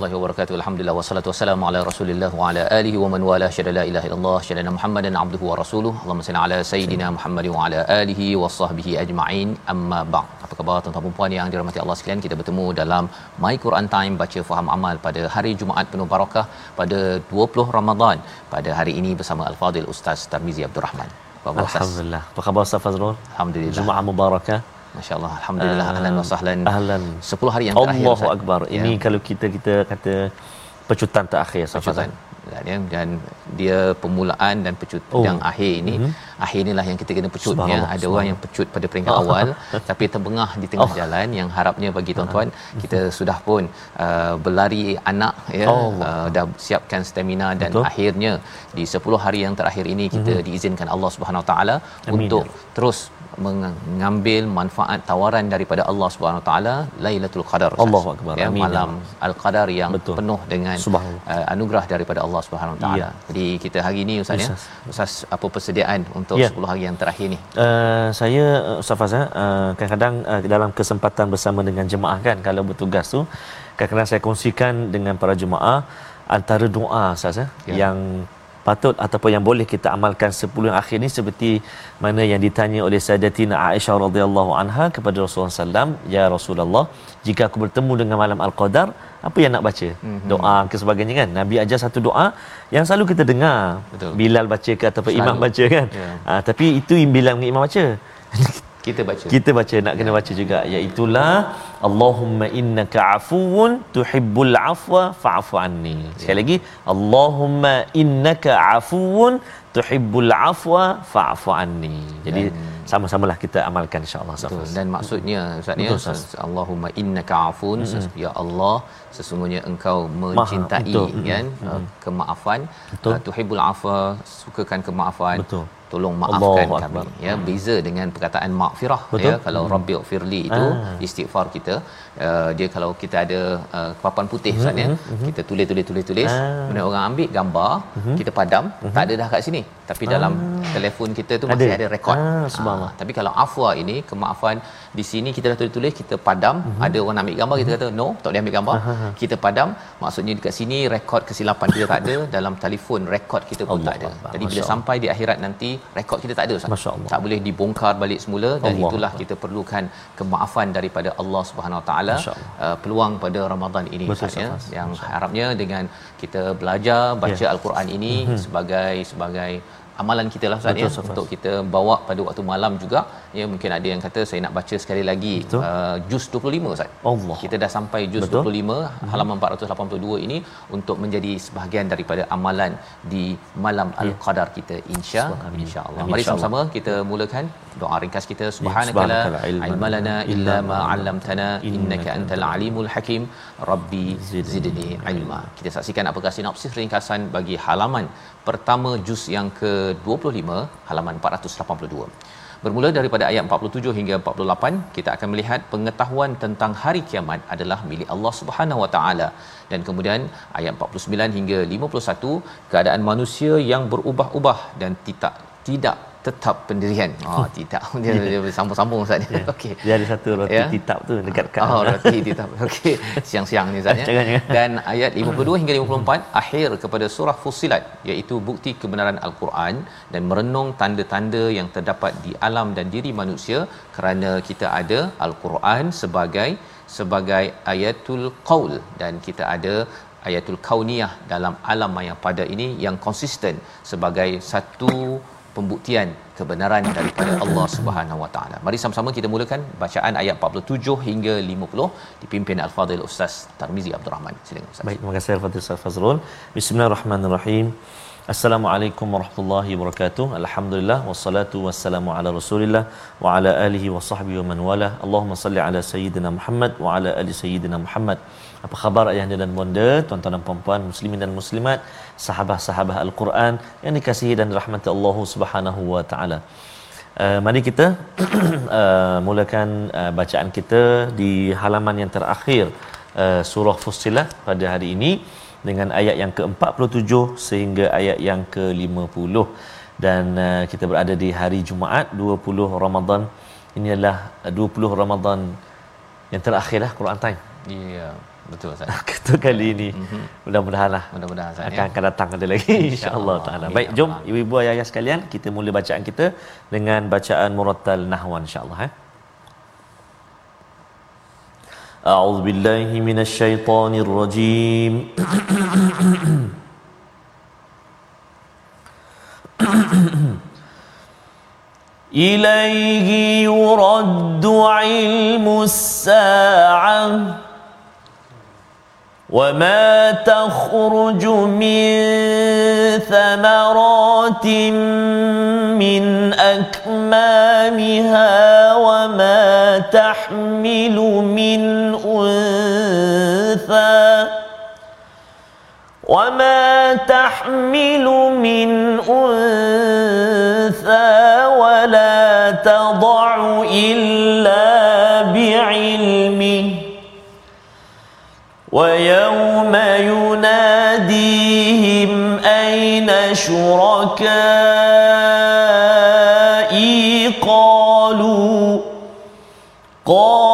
Warahmatullahi wabarakatuh. Alhamdulillah wassalatu wassalamu ala Rasulillah wa ala alihi wa man wala syada la ilaha illallah syada Muhammadan abduhu wa rasuluh. Allahumma salli ala sayidina Muhammad wa ala alihi wa sahbihi ajma'in. Amma ba'd. Apa khabar tuan-tuan dan puan yang dirahmati Allah sekalian? Kita bertemu dalam My Quran Time baca faham amal pada hari Jumaat penuh barakah pada 20 Ramadan. Pada hari ini bersama Al-Fadil Ustaz Tarmizi Abdul Rahman. Alhamdulillah. Apa khabar Ustaz Fazrul? Alhamdulillah. Jumaat mubarakah. Masya-Allah. Alhamdulillah. Ah, Ahlan wa sahlan. Ahlan. 10 hari yang terakhir. Allahu Ustaz. akbar. Ya. Ini kalau kita kita kata pecutan terakhir Ustaz pecutan dan, ya, dan dia permulaan dan pecut Oh. yang akhir ini mm-hmm. Akhir inilah yang kita kena pecut ya ada orang yang pecut pada peringkat awal tapi terbengah di tengah Oh. jalan yang harapnya bagi tuan-tuan kita sudah pun uh, berlari anak ya Oh. uh, dah siapkan stamina dan Betul. akhirnya di 10 hari yang terakhir ini kita mm-hmm. diizinkan Allah Subhanahu Taala untuk terus mengambil manfaat tawaran daripada Allah Subhanahu Taala Lailatul Qadar Ustaz. Allahu Akbar. ya Amin. malam al-qadar yang Betul. penuh dengan uh, anugerah daripada Allah Subhanahu Taala. Ya. Jadi kita hari ini Ustaz ya. Ustaz apa persediaan untuk Ya. 10 hari yang terakhir ni? Uh, saya uh, Ustaz Fazal uh, kadang-kadang uh, dalam kesempatan bersama dengan jemaah kan kalau bertugas tu kadang-kadang saya kongsikan dengan para jemaah antara doa Ustaz. Ya. yang patut ataupun yang boleh kita amalkan 10 yang akhir ni seperti mana yang ditanya oleh Sayyidatina Aisyah radhiyallahu anha kepada Rasulullah sallam ya Rasulullah jika aku bertemu dengan malam al-qadar apa yang nak baca mm-hmm. doa ke sebagainya kan Nabi ajar satu doa yang selalu kita dengar Betul. Bilal baca ke ataupun Selalu. imam baca kan Ya. ha, tapi itu Bilal dengan imam baca Kita baca. kita baca nak kena baca juga iaitulah Allahumma innaka afuwun tuhibbul afwa fa'fu anni. Sekali lagi Allahumma innaka afuwun tuhibbul afwa fa'fu anni. Jadi sama-samalah kita amalkan insya-Allah. Betul. Dan maksudnya Ustaz ya Ustaz. Allahumma innaka afun ya Allah sesungguhnya engkau mencintai betul. kan uh, kemaafan Betul. uh, tuhibbul afwa sukakan kemaafan Betul. Tolong maafkan Allahu kami Akbar. ya beza dengan perkataan maghfirah Betul. ya kalau rabbi firli itu Ah. istighfar kita uh, dia kalau kita ada uh, papan putih Ustaz ya kita tulis tulis tulis tulis Ah. kemudian orang ambil gambar kita padam tak ada dah kat sini tapi dalam telefon kita tu masih Ada. ada rekod Ah. Ah, tapi kalau afwa ini kemaafan di sini kita dah tulis-tulis kita padam uh-huh. ada orang nak ambil gambar kita kata no tak boleh ambil gambar uh-huh. kita padam maksudnya dekat sini rekod kesilapan kita tak ada dalam telefon rekod kita pun Allah tak ada Akbar. jadi Masya bila Allah. sampai di akhirat nanti rekod kita tak ada Ustaz Masya Allah. tak boleh dibongkar balik semula dan Allah itulah kita perlukan kemaafan daripada Allah Subhanahu Wa Taala Masya Allah. uh, peluang pada Ramadan ini Ustaz, ya Ustaz. yang harapnya dengan kita belajar baca Ya. al-Quran ini sebagai sebagai amalan kita lah Ustaz ya untuk kita bawa pada waktu malam juga ya mungkin ada yang kata saya nak baca sekali lagi Betul. uh, juz 25 Ustaz. Allah. Kita dah sampai juz Betul. 25 halaman 482 ini untuk menjadi sebahagian daripada amalan di malam al-qadar kita insya insya-Allah. Mari sama-sama kita mulakan doa ringkas kita subhanaka subhanaka la la ilma ilma lana illa ma 'allamtana innaka antal alimul hakim rabbi zidni ilma. Kita saksikan apakah sinopsis ringkasan bagi halaman pertama juz yang ke-25 halaman 482. Bermula daripada ayat 47 hingga 48, kita akan melihat pengetahuan tentang hari kiamat adalah milik Allah Subhanahu Wa Taala. Dan kemudian ayat 49 hingga 51 keadaan manusia yang berubah-ubah dan tidak tidak tetap pendirian. Oh, tidak. Dia, dia sambung-sambung Ustaz. Ya. Okey. Dia ada satu roti Ya. titap tu dekat-dekat. Oh, roti tetap. Okey. Siang-siang ni Ustaz ya. Dan ayat 52 hingga 54 akhir kepada surah Fussilat iaitu bukti kebenaran al-Quran dan merenung tanda-tanda yang terdapat di alam dan diri manusia kerana kita ada al-Quran sebagai sebagai ayatul qaul dan kita ada ayatul kauniyah dalam alam maya pada ini yang konsisten sebagai satu pembuktian kebenaran daripada Allah Subhanahu Wa Taala. Mari sama-sama kita mulakan bacaan ayat 47 hingga 50 dipimpin Al-Fadhil Ustaz Tarmizi Abdul Rahman. Silakan Ustaz. Baik, terima kasih Al-Fadhil Ustaz Fazrul. Bismillahirrahmanirrahim. Assalamualaikum warahmatullahi wabarakatuh. Alhamdulillah wassalatu wassalamu ala Rasulillah wa ala alihi wa sahbihi wa man wala. Allahumma salli ala sayyidina Muhammad wa ala ali sayyidina Muhammad. Apa khabar ayah dan bonda, tuan-tuan dan puan-puan, muslimin dan muslimat, sahabat-sahabat Al-Quran yang dikasihi dan rahmati Allah Subhanahu wa taala. Uh, mari kita uh, mulakan uh, bacaan kita di halaman yang terakhir uh, surah Fussilah pada hari ini dengan ayat yang ke-47 sehingga ayat yang ke-50 dan uh, kita berada di hari Jumaat 20 Ramadan ini adalah 20 Ramadan yang terakhirlah Quran time. Ya. Yeah. Betul Ustaz. Ketua kali ini. Mm-hmm. Mudah-mudahan lah. Mudah-mudahan Ustaz. Akan, ya. akan datang ada lagi insya-Allah taala. Baik, jom ibu-ibu ayah-ayah sekalian kita mula bacaan kita dengan bacaan murattal nahwan insya-Allah eh. أعوذ بالله من الشيطان الرجيم إليه يرد علم الساعة وما تخرج من ثمرات من أكمامها وما تحمل من أنثى وما تحمل من أنثى ولا تضع إلا بعلمه ويوم يناديهم أين شركائي؟ قالوا قالوا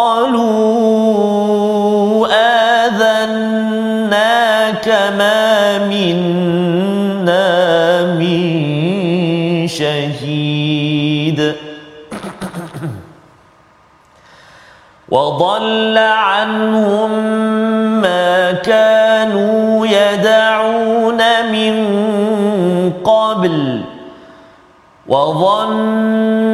وضل عنهم كانوا يدعون من قبل وظنوا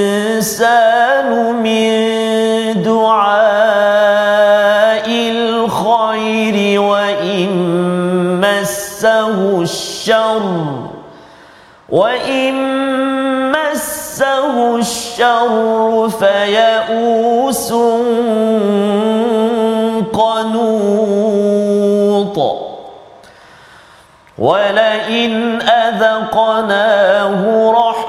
الإنسان من دعاء الخير وإن مسه الشر وإن مسه الشر فيئوس قنوط. ولئن أذقناه رحمة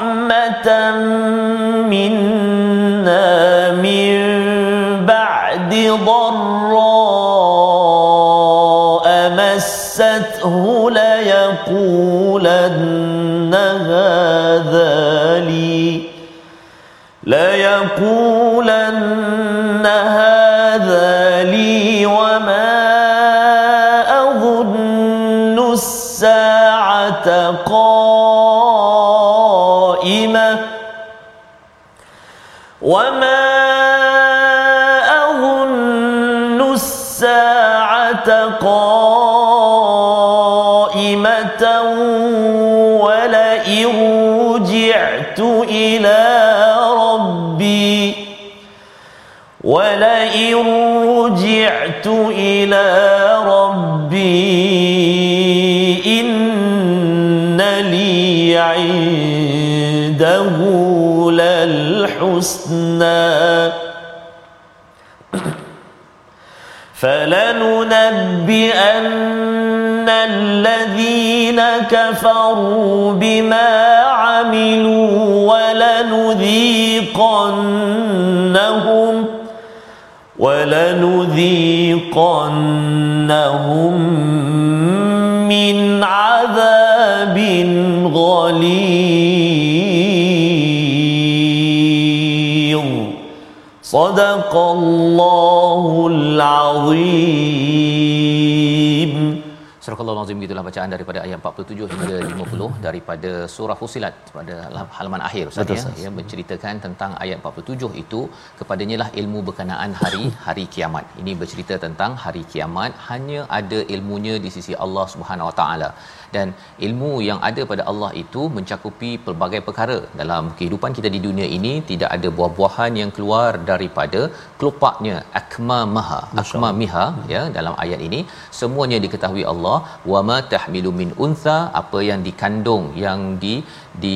ليقولن هذا لي ليقولن للحسنى فلننبئن الذين كفروا بما عملوا ولنذيقنهم ولنذيقنهم Sadaqallahul Azim. Surah Al-Azim itulah bacaan daripada ayat 47 hingga 50 daripada surah Fusilat pada halaman akhir Ustaz ya. Yang menceritakan tentang ayat 47 itu kepadanya lah ilmu berkenaan hari hari kiamat. Ini bercerita tentang hari kiamat hanya ada ilmunya di sisi Allah Subhanahu Wa Taala. Dan ilmu yang ada pada Allah itu mencakupi pelbagai perkara. Dalam kehidupan kita di dunia ini tidak ada buah-buahan yang keluar daripada kelopaknya akma maha akma miha ya dalam ayat ini. Semuanya diketahui Allah wama tahmilu min untha apa yang dikandung yang di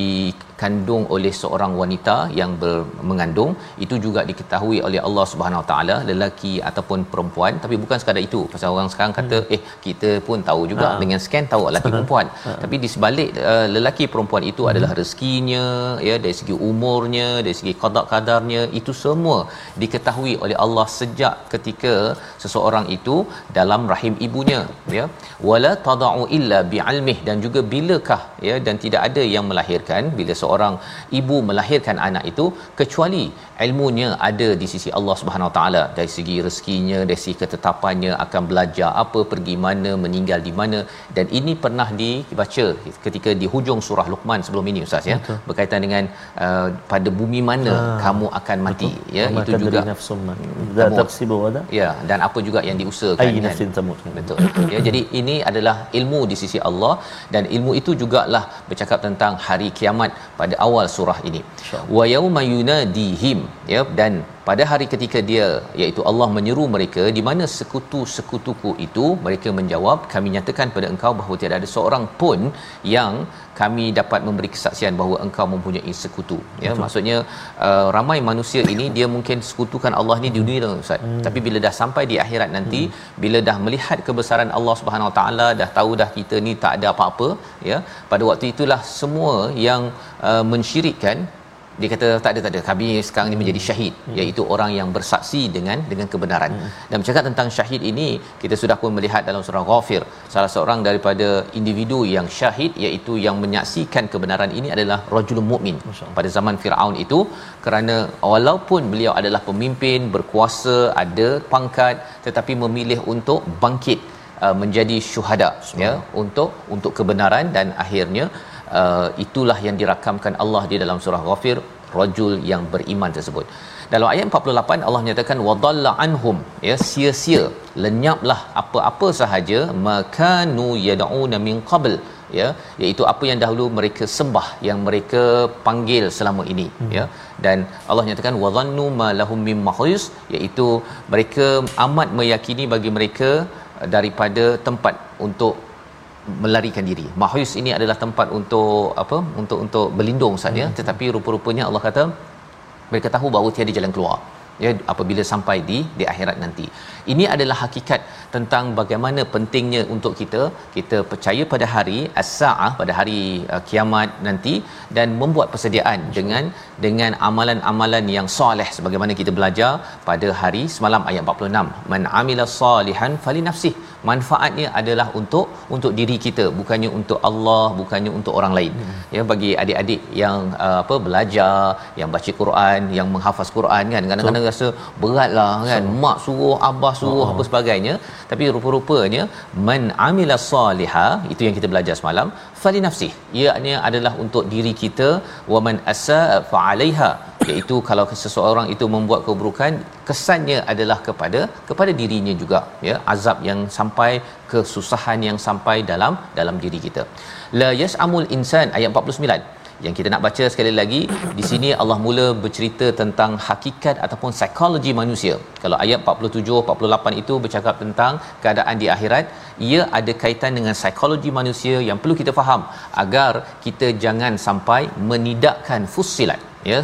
dikandung oleh seorang wanita yang ber, mengandung itu juga diketahui oleh Allah Subhanahu Wa Taala lelaki ataupun perempuan tapi bukan sekadar itu pasal orang sekarang kata hmm. eh kita pun tahu juga ha. dengan scan tahu lelaki perempuan ha. tapi di sebalik uh, lelaki perempuan itu hmm. adalah rezekinya ya dari segi umurnya dari segi qada qadarnya itu semua diketahui oleh Allah sejak ketika seseorang itu dalam rahim ibunya ya wala tadau illa bi'ilmih dan juga bilakah ya dan tidak ada yang melahirkan bila seorang ibu melahirkan anak itu kecuali ilmunya ada di sisi Allah Subhanahu Taala. Dari segi rezekinya dari segi ketetapannya akan belajar apa pergi mana meninggal di mana. Dan ini pernah dibaca ketika di hujung surah Luqman sebelum ini ustaz ya. Betul. berkaitan dengan uh, pada bumi mana ha. kamu akan mati Betul. ya. Maka itu juga wada ya dan apa juga yang diusahakan kan. tamut. betul. Ya jadi ini adalah ilmu di sisi Allah. Dan ilmu itu jugalah bercakap tentang hari kiamat pada awal surah ini. Wa yauma yunadihim ya dan pada hari ketika dia iaitu Allah menyeru mereka di mana sekutu-sekutuku itu mereka menjawab kami nyatakan pada engkau bahawa tiada ada seorang pun yang kami dapat memberi kesaksian bahawa engkau mempunyai sekutu ya Betul. maksudnya uh, ramai manusia ini dia mungkin sekutukan Allah ni di dunia dah ustaz hmm. tapi bila dah sampai di akhirat nanti hmm. bila dah melihat kebesaran Allah Subhanahu Wa taala dah tahu dah kita ni tak ada apa-apa ya pada waktu itulah semua yang uh, mensyirikkan dia kata tak ada tak ada. Kami sekarang ni menjadi syahid hmm. iaitu orang yang bersaksi dengan dengan kebenaran. Hmm. dan bercakap tentang syahid ini kita sudah pun melihat dalam surah ghafir salah seorang daripada individu yang syahid iaitu yang menyaksikan kebenaran ini adalah rajulun mukmin pada zaman Firaun itu kerana walaupun beliau adalah pemimpin berkuasa ada pangkat tetapi memilih untuk bangkit uh, menjadi syuhada ya untuk untuk kebenaran dan akhirnya uh, itulah yang dirakamkan Allah di dalam surah Ghafir rajul yang beriman tersebut. Dalam ayat 48 Allah nyatakan wadalla anhum ya sia-sia lenyaplah apa-apa sahaja makanu yad'una min qabl ya iaitu apa yang dahulu mereka sembah yang mereka panggil selama ini hmm. ya dan Allah nyatakan wadhannu ma lahum mim mahus iaitu mereka amat meyakini bagi mereka daripada tempat untuk melarikan diri. Mahus ini adalah tempat untuk apa? Untuk untuk berlindung saja, hmm. tetapi rupa-rupanya Allah kata mereka tahu bahawa tiada jalan keluar ya apabila sampai di di akhirat nanti. Ini adalah hakikat tentang bagaimana pentingnya untuk kita kita percaya pada hari as-saah pada hari uh, kiamat nanti dan membuat persediaan dengan dengan amalan-amalan yang soleh sebagaimana kita belajar pada hari semalam ayat 46 man amila salihan fali nafsih manfaatnya adalah untuk untuk diri kita bukannya untuk Allah bukannya untuk orang lain hmm. ya bagi adik-adik yang uh, apa belajar yang baca Quran yang menghafaz Quran kan kadang-kadang rasa beratlah kan so. mak suruh abah suruh oh. apa sebagainya tapi rupa-rupanya man amila saliha itu yang kita belajar semalam fali nafsih ianya adalah untuk diri kita wa man asa fa alaiha iaitu kalau seseorang itu membuat keburukan kesannya adalah kepada kepada dirinya juga ya azab yang sampai kesusahan yang sampai dalam dalam diri kita. La yasamul insan ayat 49 yang kita nak baca sekali lagi di sini Allah mula bercerita tentang hakikat ataupun psikologi manusia. Kalau ayat 47 48 itu bercakap tentang keadaan di akhirat ia ada kaitan dengan psikologi manusia yang perlu kita faham agar kita jangan sampai menidakkan fusilat ya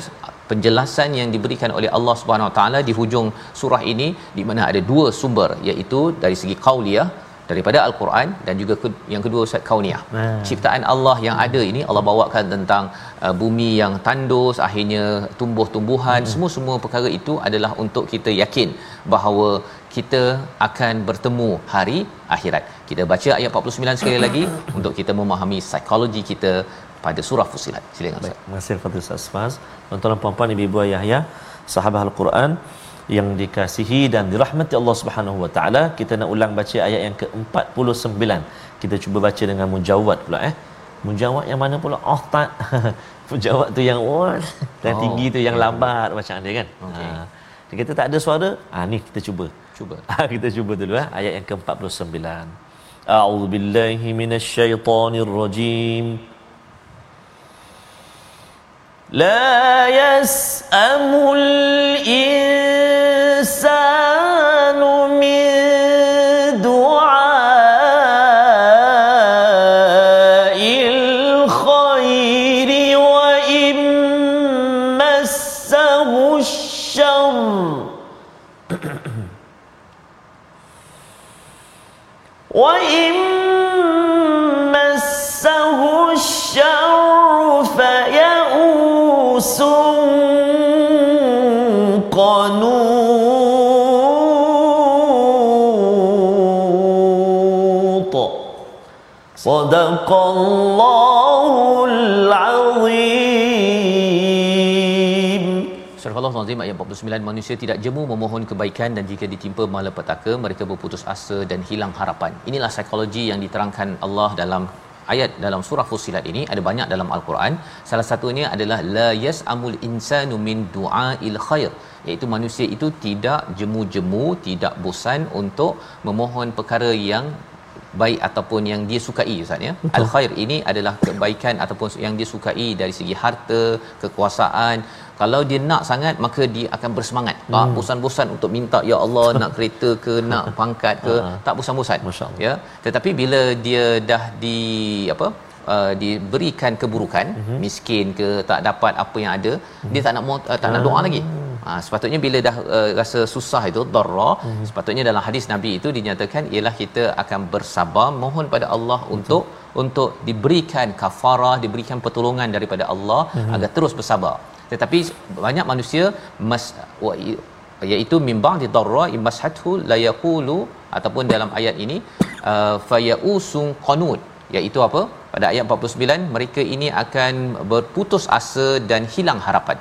penjelasan yang diberikan oleh Allah Subhanahu Wa Taala di hujung surah ini di mana ada dua sumber iaitu dari segi qauliyah daripada al-Quran dan juga ke, yang kedua Ustaz kauniyah. Nah. Ciptaan Allah yang ada ini Allah bawakan tentang uh, bumi yang tandus akhirnya tumbuh-tumbuhan hmm. semua-semua perkara itu adalah untuk kita yakin bahawa kita akan bertemu hari akhirat. Kita baca ayat 49 sekali lagi untuk kita memahami psikologi kita pada surah Fusilat. Silakan Ustaz. Terima kasih kepada Ustaz Faz. Tuan-tuan puan-puan, ibu-ibu ayah ya. sahabat al-Quran yang dikasihi dan dirahmati Allah Subhanahu wa taala kita nak ulang baca ayat yang ke-49 kita cuba baca dengan mujawad pula eh mujawad yang mana pula oh tak mujawad tu yang oh, oh, tinggi tu yang okay. lambat macam dia kan okay. ha kita tak ada suara ah ni kita cuba cuba kita cuba dulu eh ayat yang ke-49 a'udzubillahi minasyaitonirrajim لا يسأم الإنسان Surah Allah Azim ayat 49 manusia tidak jemu memohon kebaikan dan jika ditimpa malapetaka mereka berputus asa dan hilang harapan. Inilah psikologi yang diterangkan Allah dalam ayat dalam surah Fussilat ini ada banyak dalam al-Quran. Salah satunya adalah la yas'amul insanu min du'ail khair iaitu manusia itu tidak jemu-jemu, tidak bosan untuk memohon perkara yang baik ataupun yang dia sukai ustaz ya al khair ini adalah kebaikan ataupun yang dia sukai dari segi harta kekuasaan kalau dia nak sangat maka dia akan bersemangat hmm. tak bosan-bosan untuk minta ya Allah nak kereta ke nak pangkat ke uh-huh. tak bosan-bosan ya tetapi bila dia dah di apa Uh, diberikan keburukan uh-huh. miskin ke tak dapat apa yang ada uh-huh. dia tak nak uh, tak nak doa uh-huh. lagi Ha, sepatutnya bila dah uh, rasa susah itu darra hmm. sepatutnya dalam hadis nabi itu dinyatakan ialah kita akan bersabar mohon pada Allah Betul. untuk untuk diberikan kafarah diberikan pertolongan daripada Allah hmm. agar terus bersabar tetapi banyak manusia mas iaitu mimba di darra imashathu la yaqulu ataupun dalam ayat ini uh, fayausun qanud iaitu apa pada ayat 49 mereka ini akan berputus asa dan hilang harapan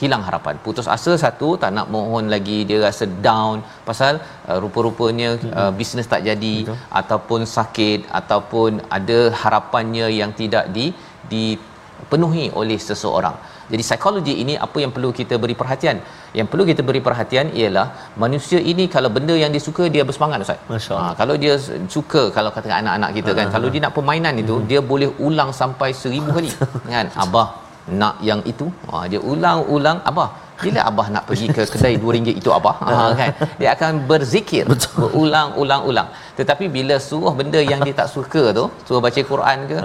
hilang harapan. Putus asa satu tak nak mohon lagi dia rasa down. Pasal uh, rupa-rupanya uh, bisnes tak jadi Betul. ataupun sakit ataupun ada harapannya yang tidak di dipenuhi oleh seseorang. Jadi psikologi ini apa yang perlu kita beri perhatian? Yang perlu kita beri perhatian ialah manusia ini kalau benda yang dia suka dia bersemangat ustaz. Ha, kalau dia suka kalau kata anak-anak kita kan uh-huh. kalau dia nak permainan itu uh-huh. dia boleh ulang sampai seribu kali. Kan? Abah nak yang itu. Ha, dia ulang-ulang abah bila abah nak pergi ke kedai RM2 itu abah? Ha, kan? Dia akan berzikir berulang-ulang-ulang tetapi bila suruh benda yang dia tak suka tu suruh baca Quran ke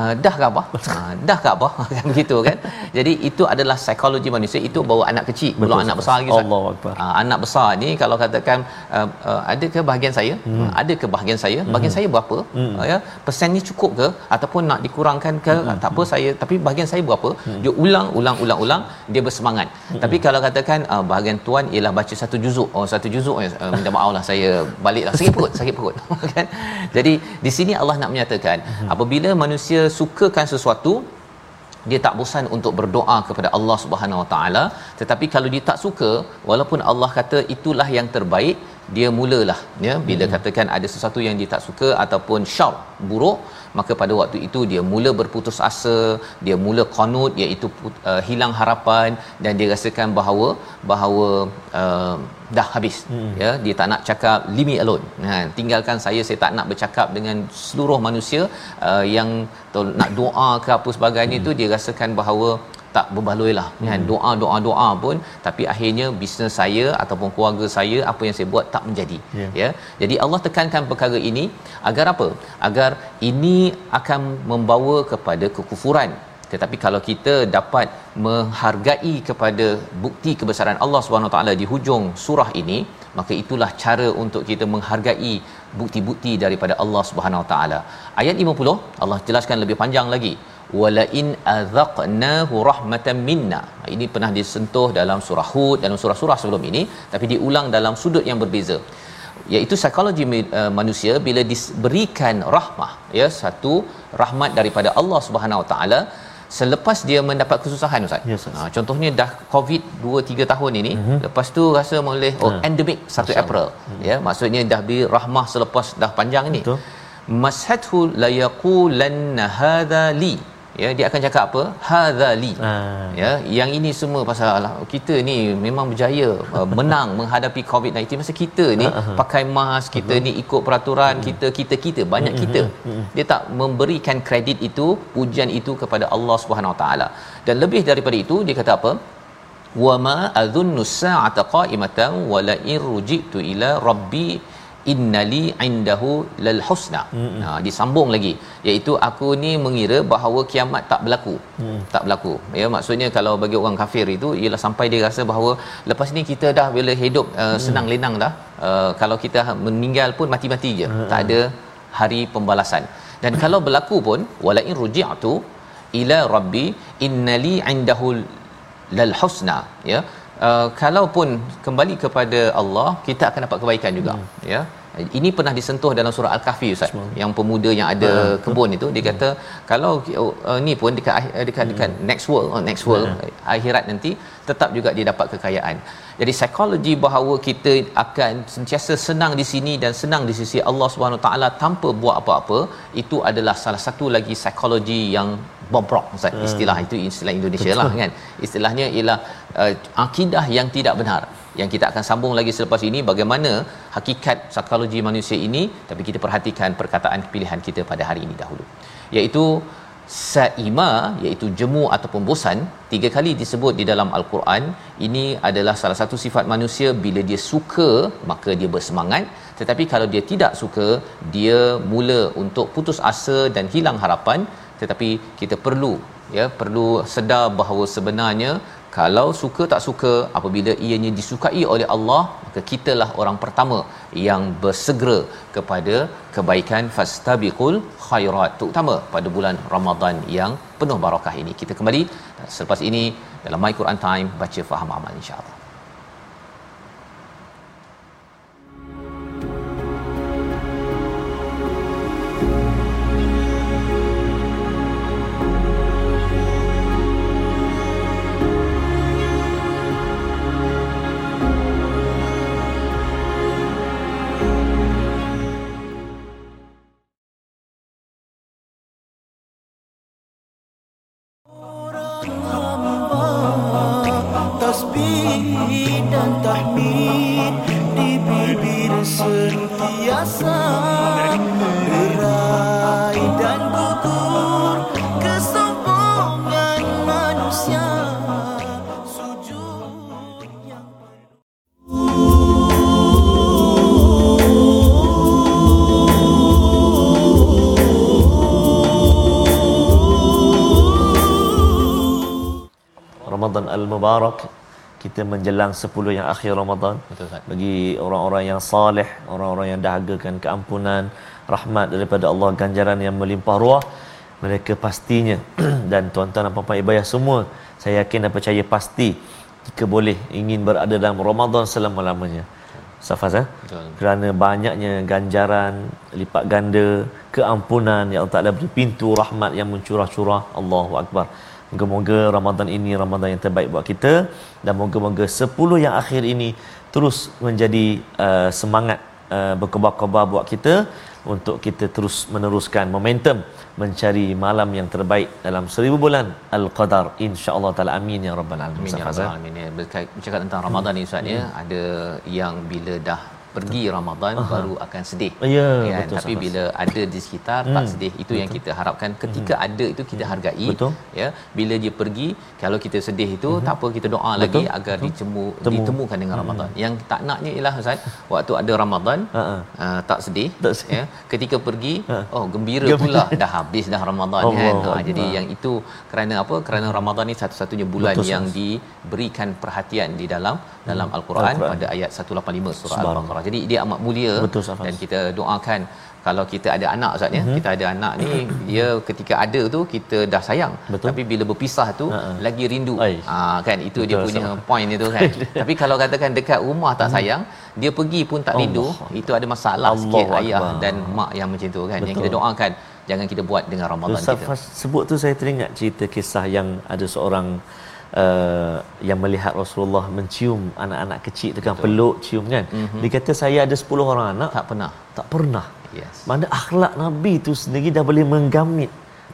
uh, dah ke abah? Uh, dah ke abah? Kan begitu kan? Jadi itu adalah psikologi manusia itu bawa anak kecil. Belum anak besar lagi Allahuakbar uh, anak besar ni kalau katakan uh, uh, ada ke bahagian saya? Hmm. uh, ada ke bahagian saya? Hmm. bahagian saya berapa? Hmm. uh, ya? Persen ni cukup ke? Ataupun nak dikurangkan ke? Hmm. tak apa saya tapi bahagian saya berapa? Hmm. dia ulang ulang ulang ulang dia bersemangat. Hmm. tapi kalau katakan uh, bahagian tuan ialah baca satu juzuk. Oh satu juzuk uh, minta maaf lah saya baliklah. Sakit perut sakit perut. Kan? Jadi di sini Allah nak menyatakan hmm. apabila manusia sukakan sesuatu dia tak bosan untuk berdoa kepada Allah Subhanahu Wa Taala. Tetapi kalau dia tak suka walaupun Allah kata itulah yang terbaik dia mulalah ya. Bila hmm. katakan ada sesuatu yang dia tak suka ataupun syar buruk maka pada waktu itu dia mula berputus asa dia mula qanut iaitu uh, hilang harapan dan dia rasakan bahawa bahawa uh, dah habis hmm. ya dia tak nak cakap leave me alone ha tinggalkan saya saya tak nak bercakap dengan seluruh manusia uh, yang nak doa ke apa sebagainya hmm. itu dia rasakan bahawa tak berbaloi lah kan? hmm. kan doa doa doa pun tapi akhirnya bisnes saya ataupun keluarga saya apa yang saya buat tak menjadi yeah. ya jadi Allah tekankan perkara ini agar apa agar ini akan membawa kepada kekufuran tetapi kalau kita dapat menghargai kepada bukti kebesaran Allah Subhanahu taala di hujung surah ini maka itulah cara untuk kita menghargai bukti-bukti daripada Allah Subhanahu taala ayat 50 Allah jelaskan lebih panjang lagi wala in azaqnahu rahmatan minna ini pernah disentuh dalam surah hud dalam surah-surah sebelum ini tapi diulang dalam sudut yang berbeza iaitu psikologi uh, manusia bila diberikan rahmah ya satu rahmat daripada Allah Subhanahu Wa Taala selepas dia mendapat kesusahan ustaz. Yes, Ustaz. Ha, contohnya dah covid 2 3 tahun ini, mm-hmm. lepas tu rasa boleh oh Ha. endemik 1 April. Ya, maksudnya dah beri rahmah selepas dah panjang ni. Betul. Mashathu la yaqulanna hadha li. Ya, dia akan cakap apa? Hadha li. Ah. Ya, yang ini semua pasal lah, kita ni memang berjaya uh, menang menghadapi COVID-19 masa kita ni pakai mask, kita ni ikut peraturan, kita kita kita banyak kita. Dia tak memberikan kredit itu, pujian itu kepada Allah Subhanahu Wa Taala. Dan lebih daripada itu dia kata apa? Wa ma adhunnu as-sa'ata qa'imatan wa la in rujitu ila rabbi innali indahu lal husna. Mm-hmm. Ha disambung lagi iaitu aku ni mengira bahawa kiamat tak berlaku. Mm. Tak berlaku. Ya maksudnya kalau bagi orang kafir itu ialah sampai dia rasa bahawa lepas ni kita dah bila hidup uh, senang lenang dah. Uh, kalau kita meninggal pun mati-mati je. Mm. Tak ada hari pembalasan. Dan kalau berlaku pun wala in ruji'tu ila rabbi innali indahu lal husna ya uh, kalaupun kembali kepada Allah kita akan dapat kebaikan juga hmm. ya. Ini pernah disentuh dalam surah al-kahfi ustaz. Yang pemuda yang ada Hmm. kebun itu dia kata kalau uh, ni pun dekat dekat dekat next world oh, next world akhirat nanti tetap juga dia dapat kekayaan. Jadi psikologi bahawa kita akan sentiasa senang di sini dan senang di sisi Allah Subhanahu taala tanpa buat apa-apa itu adalah salah satu lagi psikologi yang bobrok ustaz. Istilah itu istilah Indonesia lah kan? Istilahnya ialah uh, akidah yang tidak benar yang kita akan sambung lagi selepas ini bagaimana hakikat psikologi manusia ini tapi kita perhatikan perkataan pilihan kita pada hari ini dahulu. Iaitu saima iaitu jemu ataupun bosan tiga kali disebut di dalam al-Quran ini adalah salah satu sifat manusia. Bila dia suka maka dia bersemangat. Tetapi kalau dia tidak suka dia mula untuk putus asa dan hilang harapan tetapi kita perlu ya perlu sedar bahawa sebenarnya kalau suka tak suka apabila ianya disukai oleh Allah maka kitalah orang pertama yang bersegera kepada kebaikan fastabiqul khairat terutama pada bulan Ramadan yang penuh barakah ini. Kita kembali selepas ini dalam My Quran Time baca faham amal insya-Allah sentiasa derai dan gugur kesombongan manusia. Ramadan al-Mubarak kita menjelang 10 yang akhir Ramadan Betul, bagi orang-orang yang saleh, orang-orang yang dahagakan keampunan, rahmat daripada Allah, ganjaran yang melimpah ruah, mereka pastinya dan tuan-tuan dan puan-puan ibadah semua, saya yakin dan percaya pasti jika boleh ingin berada dalam Ramadan selama-lamanya. Safaz eh? Betul. Kerana banyaknya ganjaran lipat ganda, keampunan yang Allah Taala beri pintu rahmat yang mencurah-curah. Allahu akbar. Moga-moga Ramadan ini Ramadan yang terbaik buat kita dan moga-moga 10 yang akhir ini terus menjadi uh, semangat uh, berkobar-kobar buat kita untuk kita terus meneruskan momentum mencari malam yang terbaik dalam seribu bulan Al-Qadar insya-Allah taala amin ya rabbal alamin. Amin ya rabbal alamin. Ya, berkait bercakap tentang Ramadan ni Ustaz ya, ada yang bila dah pergi Ramadan baru akan sedih. Ya, kan? betul, Tapi Safas. bila ada di sekitar tak sedih. Itu yang kita harapkan ketika ada itu kita hargai. Betul. Ya, bila dia pergi kalau kita sedih itu tak apa kita doa lagi agar dicemu Temu. ditemukan dengan Ramadan. Yang tak naknya ialah Ustaz, waktu ada Ramadan uh, tak sedih, Tak sedih. ya. Ketika pergi, Ha. oh gembira pula dah habis dah Ramadan kan. Allahu Ha, Akbar. jadi yang itu kerana apa? Kerana Ramadan ni satu-satunya bulan Betul, yang Ustaz. diberikan perhatian di dalam dalam Al-Quran, Al-Quran. pada ayat 185 surah. Al-Baqarah. Jadi dia amat mulia Betul, Safas. dan kita doakan kalau kita ada anak Ustaz ya, Mhm. kita ada anak ni dia ketika ada tu kita dah sayang. Betul. Tapi bila berpisah tu Ha-ha. lagi rindu. Ah kan itu dia Betul, punya Safas. point itu kan. Tapi kalau katakan dekat rumah tak sayang, dia pergi pun tak rindu, Allah. itu ada masalah sikit Allahu ayah dan mak yang macam tu kan. Yang Betul. kita doakan jangan kita buat dengan Ramadan Ustaz kita sebut tu saya teringat cerita kisah yang ada seorang uh, yang melihat Rasulullah mencium anak-anak kecil dengan peluk cium kan. Mhm. Mm-hmm. Dia kata saya ada 10 orang anak tak pernah tak pernah. yes Mana akhlak Nabi tu sendiri dah boleh menggamit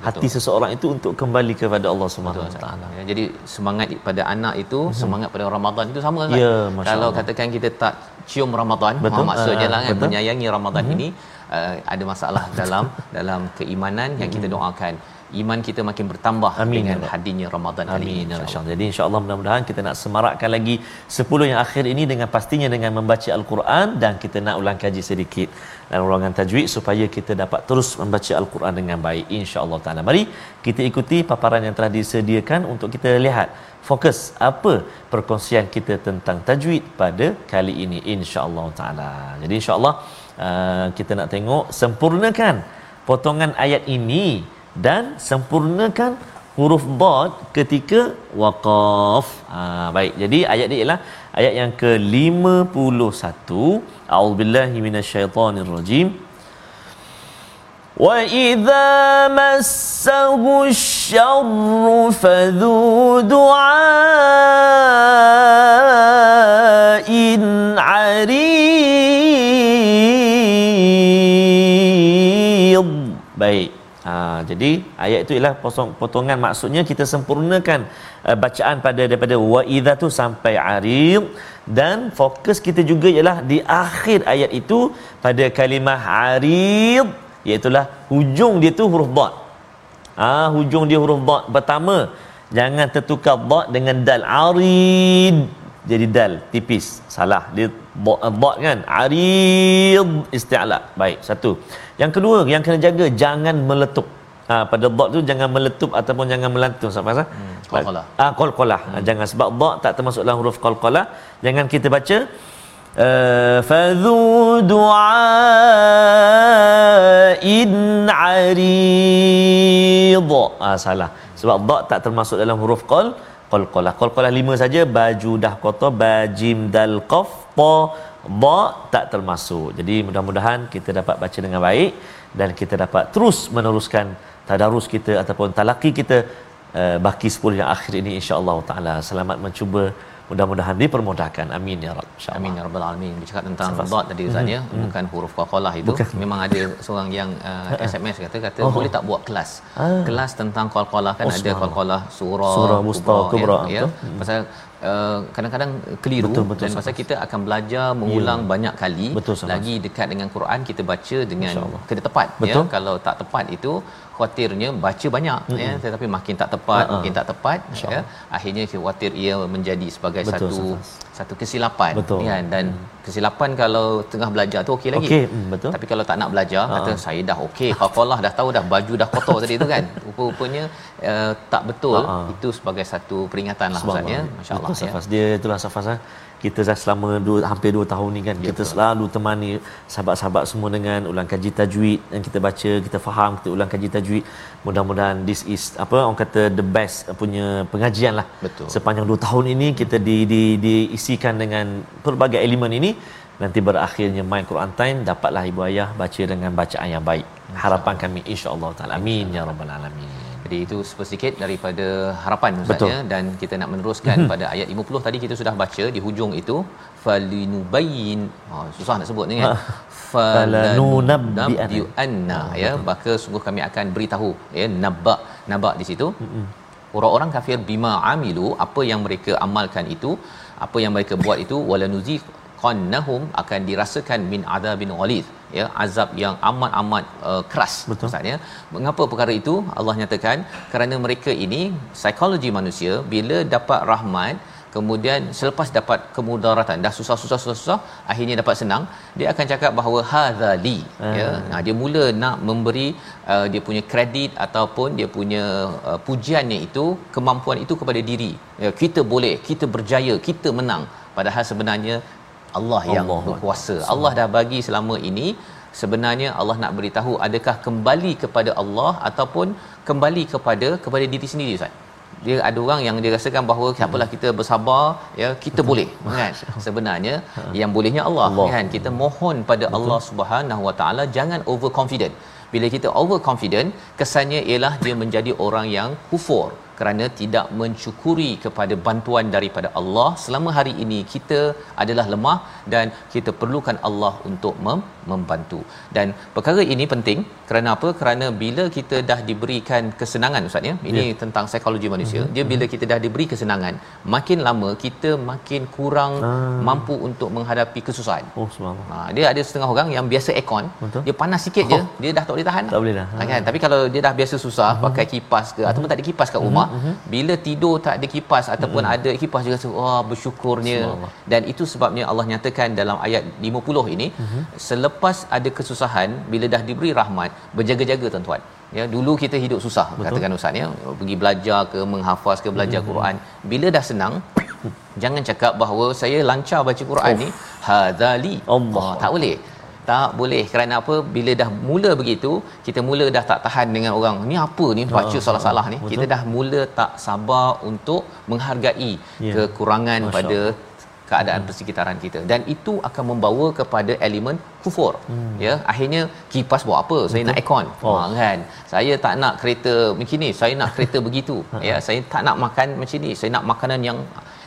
hati seseorang itu untuk kembali kepada Allah Subhanahu Wa Taala. Ya, jadi semangat pada anak itu hmm. semangat pada Ramadan itu sama kan? Ya, Kalau Allah. katakan kita tak cium Ramadan, Betul. ha, maksudnya Ah, lah kan betul. menyayangi Ramadan ini uh, ada masalah dalam dalam keimanan yang kita doakan. Iman kita makin bertambah Amin, dengan ya Rabb. hadirnya Ramadan kali Amin ini. ya insya-Allah. Allah. Jadi insya-Allah mudah-mudahan kita nak semarakkan lagi 10 yang akhir ini dengan pastinya dengan membaca al-Quran dan kita nak ulang kaji sedikit dalam ruangan tajwid supaya kita dapat terus membaca al-Quran dengan baik insya-Allah taala. Mari kita ikuti paparan yang telah disediakan untuk kita lihat fokus apa perkongsian kita tentang tajwid pada kali ini insya-Allah taala. Jadi insya-Allah uh, kita nak tengok sempurnakan potongan ayat ini dan sempurnakan huruf dad ketika waqaf. Ha, baik. Jadi ayat ni ialah ayat yang ke-51. A'udzubillahi minasyaitonirrajim. وَإِذَا مَسَّهُ الشَّرُّ فَذُو دُعَاءٍ عَرِيضٍ Baik. Jadi ayat itu ialah potong, potongan. Maksudnya kita sempurnakan uh, bacaan pada daripada wa idza tu sampai arid. Dan fokus kita juga ialah di akhir ayat itu pada kalimah arid iaitu hujung dia tu huruf dad. Ah ha, hujung dia huruf dad pertama jangan tertukar dad dengan dal arid. Jadi dal tipis. Salah. Dia dad kan? Arid isti'la baik satu. Yang kedua yang kena jaga jangan meletup ha, pada dad tu jangan meletup ataupun jangan melantung sampai pasal Hmm, qalqalah. ah qalqalah hmm. jangan sebab dad tak termasuk dalam huruf qalqalah jangan kita baca uh, fadhu du'ain arid. Ah salah. Sebab dha tak termasuk dalam huruf qal qalqalah qalqalah lima saja baju dah kotor bajim dal qaf ta dha tak termasuk. Jadi mudah-mudahan kita dapat baca dengan baik dan kita dapat terus meneruskan tadarus kita ataupun talaki kita uh, baki 10 yang akhir ini insya-Allah taala selamat mencuba mudah-mudahan dipermudahkan amin ya rab insya-Allah Amin ya rabbal alamin. Bercakap tentang dot tadi Ustaz ya, bukan huruf qalqalah itu. Bukan. Memang ada seorang yang uh, SMS kata kata Oh. boleh tak buat kelas. Ah. Kelas tentang qalqalah kan Oh, ada qalqalah surah, Surah, wusta, kubra, ya. ya. betul. Pasal uh, kadang-kadang keliru Betul, betul, dan pasal Safas. kita akan belajar mengulang banyak kali Betul, lagi dekat dengan Quran kita baca dengan kena tepat Betul. ya. Kalau tak tepat itu khawatirnya baca banyak Mm-mm. ya tetapi makin tak tepat Ha-ha. makin tak tepat ya akhirnya khawatir ia menjadi sebagai Betul, satu Safas. satu kesilapan Betul. kan dan kesilapan kalau tengah belajar tu okey lagi Okey, mm, betul. tapi kalau tak nak belajar Ha. kata saya dah okey qalqalah dah tahu dah baju dah kotor tadi tu kan rupa-rupanya uh, tak betul ha. itu sebagai satu peringatan lah Ustaz ya masyaallah ya Safas. Dia itulah Safas ha. Kita dah selama dua, hampir 2 tahun ni kan Ya, kita betul. selalu temani sahabat-sahabat semua dengan ulang kaji tajwid yang kita baca, kita faham, kita ulang kaji tajwid. Mudah-mudahan this is apa orang kata the best punya pengajian lah. Betul. Sepanjang 2 tahun ini kita di di diisikan dengan pelbagai elemen ini nanti berakhirnya My Quran Time dapatlah ibu ayah baca dengan bacaan yang baik. Harapan kami insya-Allah taala. Amin ya rabbal alamin. Jadi itu sepersikit daripada harapan Ustaz ya. Dan kita nak meneruskan Mhm. pada ayat 50 tadi kita sudah baca di hujung itu falinubayyin oh, susah nak sebut ni kan Falanunabbi'anna. anna ya. maka sungguh kami akan beritahu ya nabba nabak di situ. Orang-orang kafir bima amilu apa yang mereka amalkan itu apa yang mereka buat itu walanuzi qannahum akan dirasakan min adabin ghalid ya azab yang amat-amat uh, keras Betul. Ustaz ya. Mengapa perkara itu? Allah nyatakan kerana mereka ini psikologi manusia bila dapat rahmat kemudian selepas dapat kemudaratan dah susah-susah susah-susah akhirnya dapat senang dia akan cakap bahawa hadzali Ah. ya. Nah, dia mula nak memberi uh, dia punya kredit ataupun dia punya uh, pujiannya itu kemampuan itu kepada diri. Ya kita boleh kita berjaya kita menang. Padahal sebenarnya Allah yang Allah berkuasa. Allah dah bagi selama ini. Sebenarnya Allah nak beritahu adakah kembali kepada Allah ataupun kembali kepada kepada diri sendiri Ustaz? Dia ada orang yang dia rasakan bahawa apalah kita bersabar ya kita boleh. Kan? Sebenarnya yang bolehnya Allah, Allah. kan? Kita mohon pada Allah Subhanahu Wa Taala jangan overconfident. Bila kita overconfident kesannya ialah dia menjadi orang yang kufur kerana tidak mensyukuri kepada bantuan daripada Allah selama hari ini kita adalah lemah dan kita perlukan Allah untuk mem- membantu. Dan perkara ini penting kerana apa? Kerana bila kita dah diberikan kesenangan ustaz ya? Ini yeah. tentang psikologi manusia. Mm-hmm. dia bila kita dah diberi kesenangan makin lama kita makin kurang ah. mampu untuk menghadapi kesusahan. Oh subhanallah. Ha, dia ada setengah orang yang biasa aircon. Betul. dia panas sikit oh. je dia dah tak boleh tahan. Tak boleh dah. Ha, kan? Tapi kalau dia dah biasa susah uh-huh. pakai kipas ke ataupun tak ada kipas kat rumah uh-huh. bila tidur tak ada kipas ataupun uh-huh. ada kipas juga rasa wah bersyukurnya dan itu sebabnya Allah nyatakan dalam ayat 50 ini uh-huh. selepas ada kesusahan bila dah diberi rahmat berjaga-jaga tuan-tuan ya dulu kita hidup susah Betul. katakan ustaz ya pergi belajar ke menghafaz ke belajar uh-huh. Quran bila dah senang jangan cakap bahawa saya lancar baca Quran oh. ni hadzali Allah oh, tak boleh tak boleh. Kerana apa? Bila dah mula begitu kita mula dah tak tahan dengan orang ni apa ni? Baca oh, salah-salah ni. betul. kita dah mula tak sabar untuk menghargai yeah. kekurangan Masya pada keadaan hmm. persekitaran kita. Dan itu akan membawa kepada elemen kufur. Hmm. ya akhirnya kipas buat apa? Saya betul. nak aircon. Oh. ha, kan? Saya tak nak kereta macam ni. Saya nak kereta begitu. Ya saya tak nak makan macam ni. Saya nak makanan yang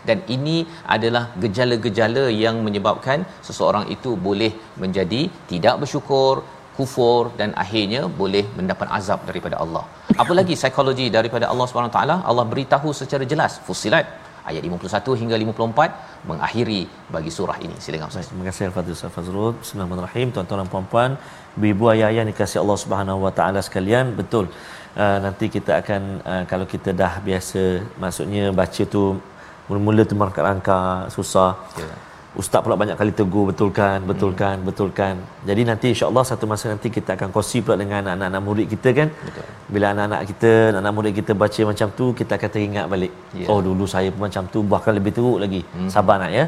dan ini adalah gejala-gejala yang menyebabkan seseorang itu boleh menjadi tidak bersyukur kufur dan akhirnya boleh mendapat azab daripada Allah. Apa lagi psikologi daripada Allah Subhanahu taala? Allah beritahu secara jelas Fusilat ayat 51 hingga 54 mengakhiri bagi surah ini. Silakan Ustaz. Terima kasih Al-Fadhil Ustaz Fazrul. Bismillahirrahmanirrahim. Tuan-tuan dan puan-puan, ibu ayah-ayah dikasihi Allah Subhanahu wa taala sekalian, betul. Uh, nanti kita akan uh, kalau kita dah biasa maksudnya baca tu mula-mula tu merangkak susah yeah. ustaz pula banyak kali tegur betulkan betulkan hmm. betulkan jadi nanti insya-Allah satu masa nanti kita akan kongsi pula dengan anak-anak murid kita kan Betul. bila anak-anak kita anak-anak murid kita baca macam tu kita akan teringat balik yeah. oh dulu saya pun macam tu bahkan lebih teruk lagi hmm. sabar nak ya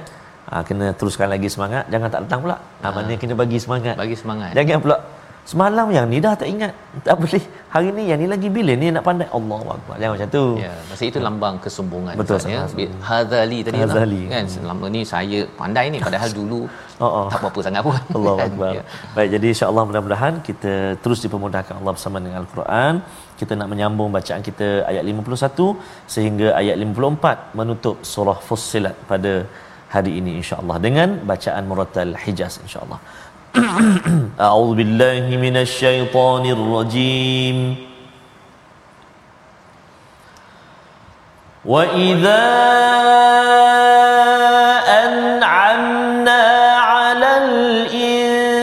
ha, kena teruskan lagi semangat jangan tak datang pula ha, ha. mana kena bagi semangat bagi semangat jangan pula Semalam yang ni dah tak ingat. Tak boleh. Hari ni yang ni lagi bila ni nak pandai. Allah Akbar. Jangan macam tu. Ya, masa itu lambang kesombongan. Betul. Ya. Hazali tadi Hazali. lah. Kan, selama ni saya pandai ni. Padahal dulu oh, oh. tak apa-apa sangat pun. Allah Akbar. ya. Baik, jadi insyaAllah mudah-mudahan kita terus dipermudahkan Allah bersama dengan Al-Quran. Kita nak menyambung bacaan kita ayat 51 sehingga ayat 54 menutup surah Fussilat pada hari ini insyaAllah. Dengan bacaan Muratal Hijaz insyaAllah. أعوذ بالله من الشيطان الرجيم. وإذا أنعمنا على الإنسان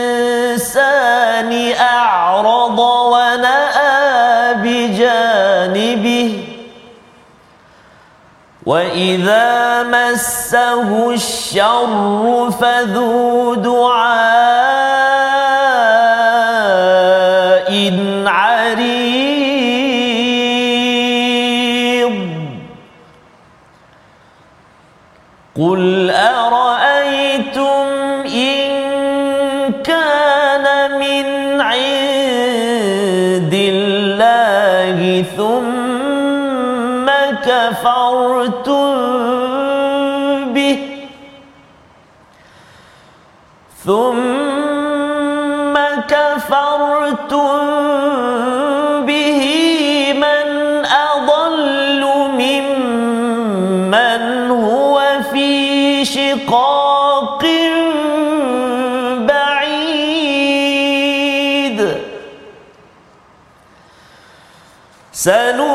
أعرض ونأى بجانبه وإذا مسه الشر فذو دعاء قل أرأيتم كفرتم به. ثم كفرتم به من أضل ممن هو في شقاق بعيد. سنو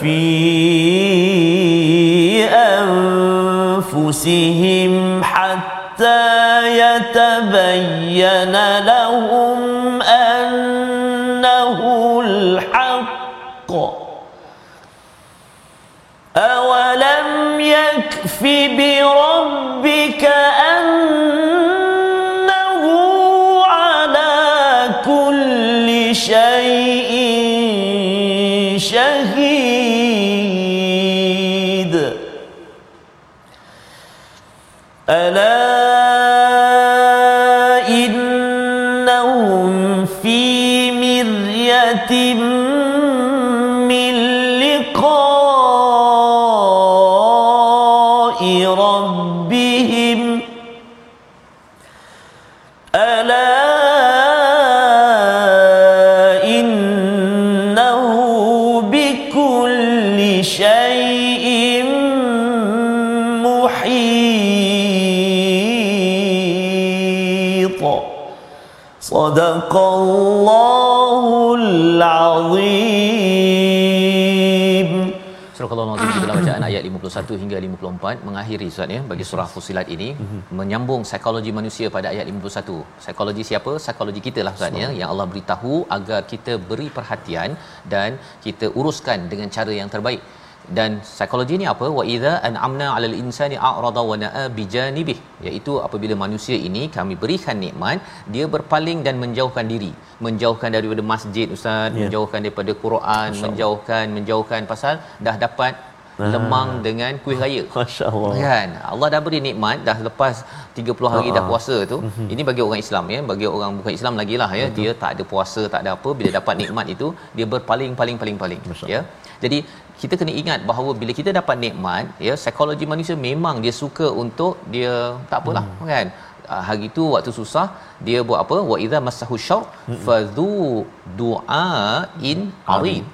وفي أنفسهم حتى يتبين لهم أنه الحق. 51 hingga 54 mengakhiri Ustaz ya bagi surah Fusilat ini menyambung psikologi manusia pada ayat 51. Psikologi siapa? Psikologi kita lah Ustaz ya yang Allah beritahu agar kita beri perhatian dan kita uruskan dengan cara yang terbaik. Dan psikologi ni apa? Wa idza an'amna 'alal insani a'rada wa na'a bijanibih iaitu apabila manusia ini kami berikan nikmat dia berpaling dan menjauhkan diri menjauhkan daripada masjid ustaz Ya. menjauhkan daripada Quran menjauhkan menjauhkan pasal dah dapat lemang dengan kuih raya. Masya Allah kan? Allah dah beri nikmat dah lepas 30 hari dah puasa tu Mhm. ini bagi orang Islam ya bagi orang bukan Islam lagi lah ya dia tak ada puasa tak ada apa bila dapat nikmat itu dia berpaling paling paling paling ya. Jadi kita kena ingat bahawa bila kita dapat nikmat ya psikologi manusia memang dia suka untuk dia tak apalah Hmm. kan? Ah, hari tu waktu susah dia buat apa? Wa idza massahu syarr Hmm. fadhu du'a in arid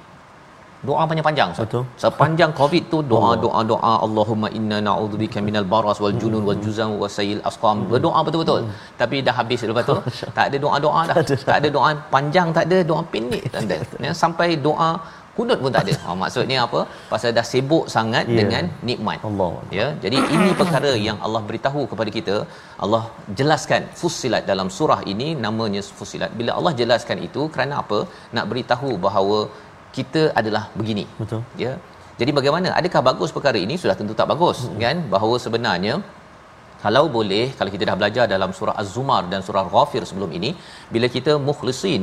doa panjang-panjang. Betul. Sepanjang Covid tu doa doa doa Allahumma inna na'udzubika minal baras wal junun wal juzam wa sayil asqam. Berdoa betul-betul. Tapi dah habis lepas tu tak ada doa-doa dah. Tak ada doa panjang tak ada, doa pendek tak ada. Ya, sampai doa kunut pun tak ada. Ha, maksudnya apa? Pasal dah sibuk sangat Ya. dengan nikmat. Allah Ya, jadi ini perkara yang Allah beritahu kepada kita. Allah jelaskan Fussilat dalam surah ini namanya Fussilat. Bila Allah jelaskan itu kerana apa? Nak beritahu bahawa kita adalah begini. Betul. Ya. Jadi bagaimana? Adakah bagus perkara ini? Sudah tentu tak bagus, hmm. kan? Bahawa sebenarnya kalau boleh kalau kita dah belajar dalam surah Az-Zumar dan surah Ghafir sebelum ini bila kita mukhlisin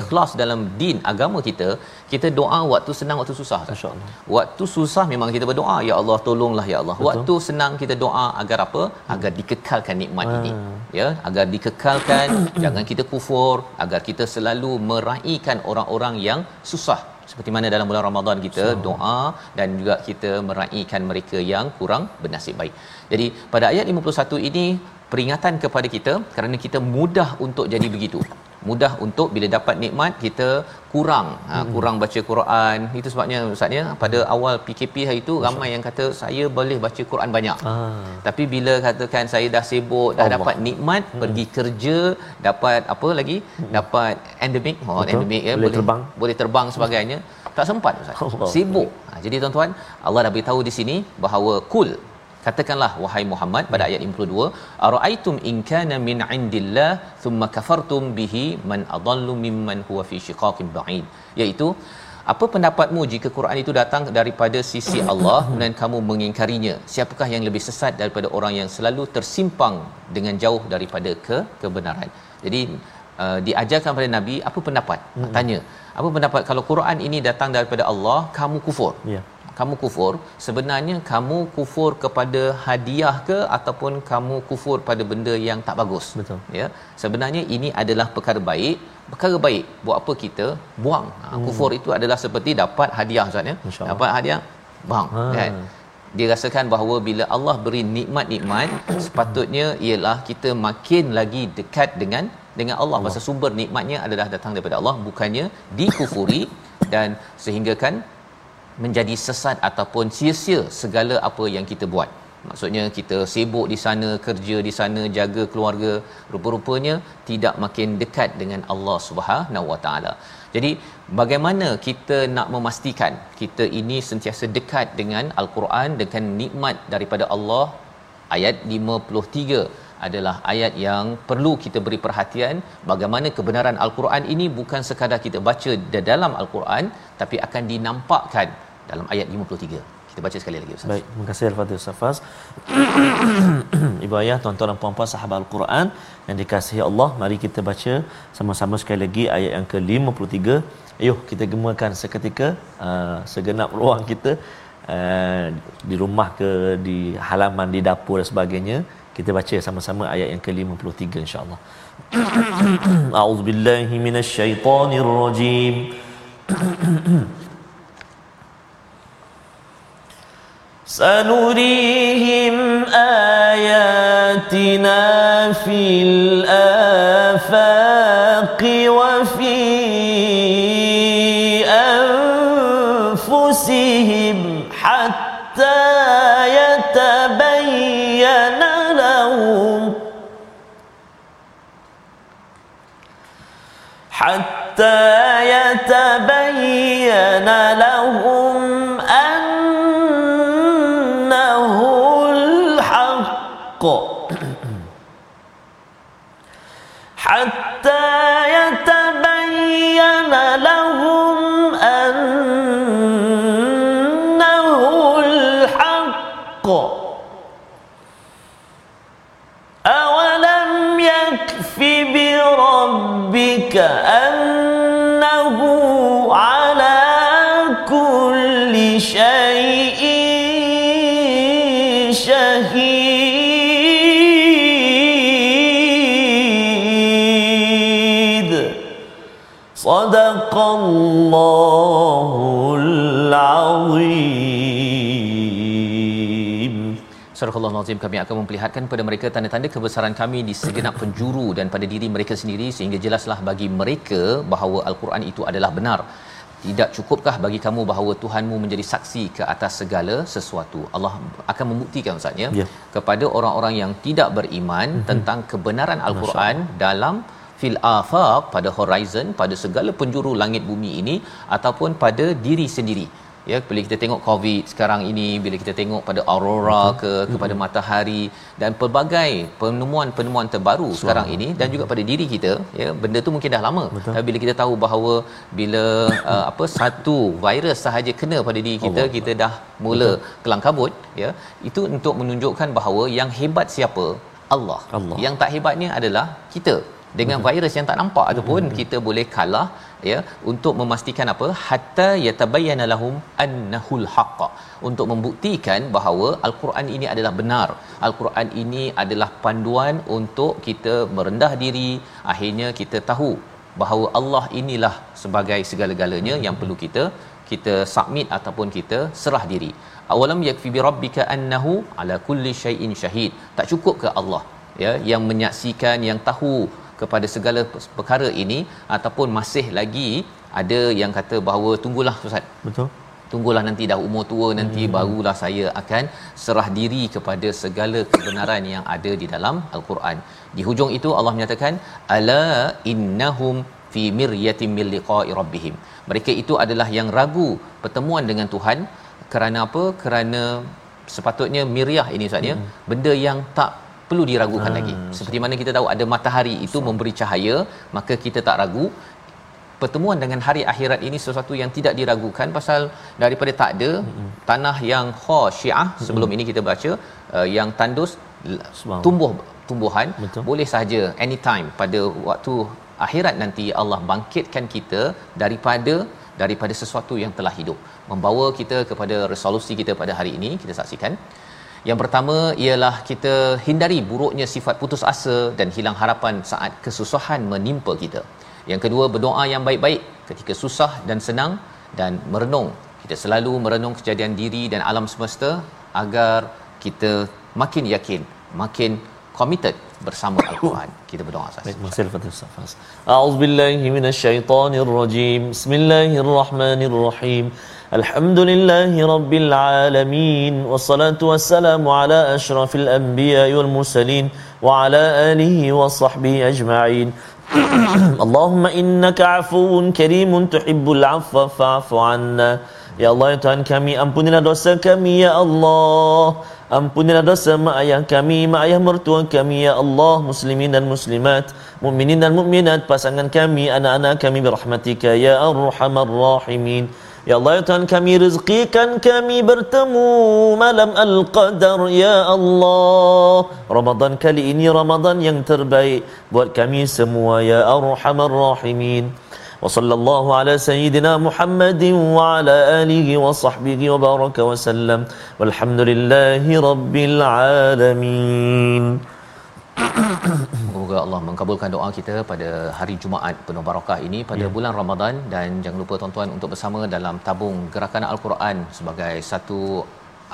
ikhlas dalam din agama kita kita doa waktu senang waktu susah Masya-Allah. waktu susah memang kita berdoa ya Allah tolonglah ya Allah Betul. waktu senang kita doa agar apa agar dikekalkan nikmat Ah. ini ya agar dikekalkan jangan kita kufur agar kita selalu meraihkan orang-orang yang susah seperti mana dalam bulan Ramadan kita doa dan juga kita meraihkan mereka yang kurang bernasib baik. Jadi pada ayat 51 ini peringatan kepada kita kerana kita mudah untuk jadi begitu. Mudah untuk bila dapat nikmat kita kurang ha, kurang baca Quran. Itu sebabnya ustaznya pada awal PKP hari itu ramai yang kata saya boleh baca Quran banyak. Ah. Tapi bila katakan saya dah sibuk, dah Allah. dapat nikmat, hmm. pergi kerja, dapat apa lagi? Dapat endemik, oh Betul. endemik ya, Boleh terbang. boleh terbang sebagainya. Tak sempat Ustaz. Allah. Sibuk. Ha, jadi tuan-tuan, Allah dah beritahu di sini bahawa kul katakanlah wahai Muhammad pada ayat 52 araaitum in kana min indillah thumma kafartum bihi man adallu mimman huwa fi shiqaqin ba'id. Iaitu apa pendapatmu jika Quran itu datang daripada sisi Allah kemudian kamu mengingkarinya? Siapakah yang lebih sesat daripada orang yang selalu tersimpang dengan jauh daripada ke kebenaran? Jadi uh, diajarkan pada nabi apa pendapat? Tanya apa pendapat? Kalau Quran ini datang daripada Allah kamu kufur. Ya. Kamu kufur. Sebenarnya kamu kufur kepada hadiah ke ataupun kamu kufur pada benda yang tak bagus? Betul. ya. Sebenarnya ini adalah perkara baik. Perkara baik buat apa kita? Buang. Ha, kufur itu adalah seperti dapat hadiah ustaz ya. Dapat hadiah buang Ha. kan? Dia rasakan bahawa bila Allah beri nikmat-nikmat sepatutnya ialah kita makin lagi dekat dengan dengan Allah, Allah. pasal sumber nikmatnya adalah datang daripada Allah bukannya dikufuri. Dan sehinggakan menjadi sesat ataupun sia-sia segala apa yang kita buat. Maksudnya kita sibuk di sana, kerja di sana, jaga keluarga, rupa-rupanya tidak makin dekat dengan Allah Subhanahu Wa Taala. Jadi bagaimana kita nak memastikan kita ini sentiasa dekat dengan Al-Quran dengan nikmat daripada Allah? Ayat 53 adalah ayat yang perlu kita beri perhatian bagaimana kebenaran al-Quran ini bukan sekadar kita baca di dalam al-Quran tapi akan dinampakkan dalam ayat 53. Kita baca sekali lagi Ustaz. Baik, terima kasih Al-Fatih Ustaz Faz. Ibu ayah, tuan-tuan dan puan-puan sahabat Al-Quran yang dikasihi Allah, mari kita baca sama-sama sekali lagi ayat yang ke-53. Ayuh, kita gemakan seketika uh, segenap ruang kita uh, di rumah ke di halaman di dapur dan sebagainya kita baca sama-sama ayat yang ke-53 insya-Allah. A'udzubillahi minasyaitonirrajim. سنريهم اياتنا في wa وفي حتى يتبين لهم أنه الحق. حتى يتبين لهم أنه الحق. أولم يكف بربك صدق الله العظيم Surah Allah Nazim kami akan memperlihatkan kepada mereka tanda-tanda kebesaran kami di segenap penjuru dan pada diri mereka sendiri sehingga jelaslah bagi mereka bahawa Al-Quran itu adalah benar. Tidak cukupkah bagi kamu bahawa Tuhanmu menjadi saksi ke atas segala sesuatu? Allah akan membuktikan Ustaz ya Ya. kepada orang-orang yang tidak beriman mm-hmm. tentang kebenaran Al-Quran dalam fil afaq pada horizon pada segala penjuru langit bumi ini ataupun pada diri sendiri. Ya bila kita tengok covid sekarang ini bila kita tengok pada aurora ke kepada matahari dan pelbagai penemuan-penemuan terbaru sekarang ini dan juga pada diri kita ya benda tu mungkin dah lama. Betul. tapi bila kita tahu bahawa bila uh, apa satu virus sahaja kena pada diri kita Allah. kita dah mula kelang kabut ya itu untuk menunjukkan bahawa yang hebat siapa? Allah. Allah. Yang tak hebatnya adalah kita dengan virus yang tak nampak ataupun kita boleh kalah ya untuk memastikan apa? Hatta yatabayyana lahum annahul haqq. Untuk membuktikan bahawa al-Quran ini adalah benar. al-Quran ini adalah panduan untuk kita merendah diri. Akhirnya kita tahu bahawa Allah inilah sebagai segala-galanya yang perlu kita kita submit ataupun kita serah diri. Awalam yakfi bi rabbika annahu ala kulli syai'in syahid. Tak cukup ke Allah ya yang menyaksikan yang tahu kepada segala perkara ini ataupun masih lagi ada yang kata bahawa tunggulah ustaz Betul. tunggulah nanti dah umur tua nanti hmm. barulah saya akan serah diri kepada segala kebenaran yang ada di dalam al-Quran. Di hujung itu Allah menyatakan ala innahum fi miryatin min liqa'i rabbihim. Mereka itu adalah yang ragu pertemuan dengan Tuhan kerana apa? Kerana sepatutnya miryah ini Ustaz ya, benda yang tak perlu diragukan Ah, lagi. Seperti mana kita tahu ada matahari itu memberi cahaya, maka kita tak ragu pertemuan dengan hari akhirat ini sesuatu yang tidak diragukan pasal daripada tak ada mm-hmm. tanah yang khasyiah sebelum mm-hmm. ini kita baca uh, yang tandus tumbuh tumbuhan Betul. boleh saja anytime pada waktu akhirat nanti Allah bangkitkan kita daripada daripada sesuatu yang telah hidup membawa kita kepada resolusi kita pada hari ini kita saksikan yang pertama ialah kita hindari buruknya sifat putus asa dan hilang harapan saat kesusahan menimpa kita. Yang kedua berdoa yang baik-baik ketika susah dan senang dan merenung. Kita selalu merenung kejadian diri dan alam semesta agar kita makin yakin, makin committed bersama Al-Quran. Kita berdoa Ustaz. Baik, masih lepas Ustaz Fas. A'udzu billahi minasyaitonir rajim. Bismillahirrahmanirrahim. Alhamdulillahi rabbil alamin. Wassalatu wassalamu ala asyrafil anbiya'i wal mursalin wa ala alihi wa sahbihi ajma'in. اللهم إنك عفو كريم تحب العفو فاعف عنا Ya Allah ya Tuhan kami ampunilah dosa kami ya Allah Ampunilah dosa mak ayah kami, mak ayah mertua kami ya Allah Muslimin dan muslimat, mukminin dan mukminat Pasangan kami, anak-anak kami berahmatika ya Arhamar Rahimin Ya Allah ya Tuhan kami rezekikan kami bertemu malam Al-Qadar Ya Allah Ramadan kali ini Ramadan yang terbaik Buat kami semua Ya Arhamar Rahimin وصلى الله على سيدنا محمد وعلى آله وصحبه وبارك وسلم والحمد لله رب العالمين Semoga Allah mengabulkan doa kita pada hari Jumaat penuh barakah ini pada Ya. bulan Ramadan. Dan jangan lupa tuan-tuan untuk bersama dalam tabung gerakan Al-Quran sebagai satu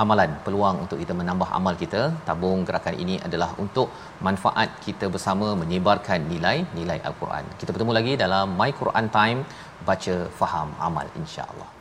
amalan peluang untuk kita menambah amal kita. Tabung gerakan ini adalah untuk manfaat kita bersama menyebarkan nilai-nilai al-Quran. Kita bertemu lagi dalam my Quran time baca faham amal insya-Allah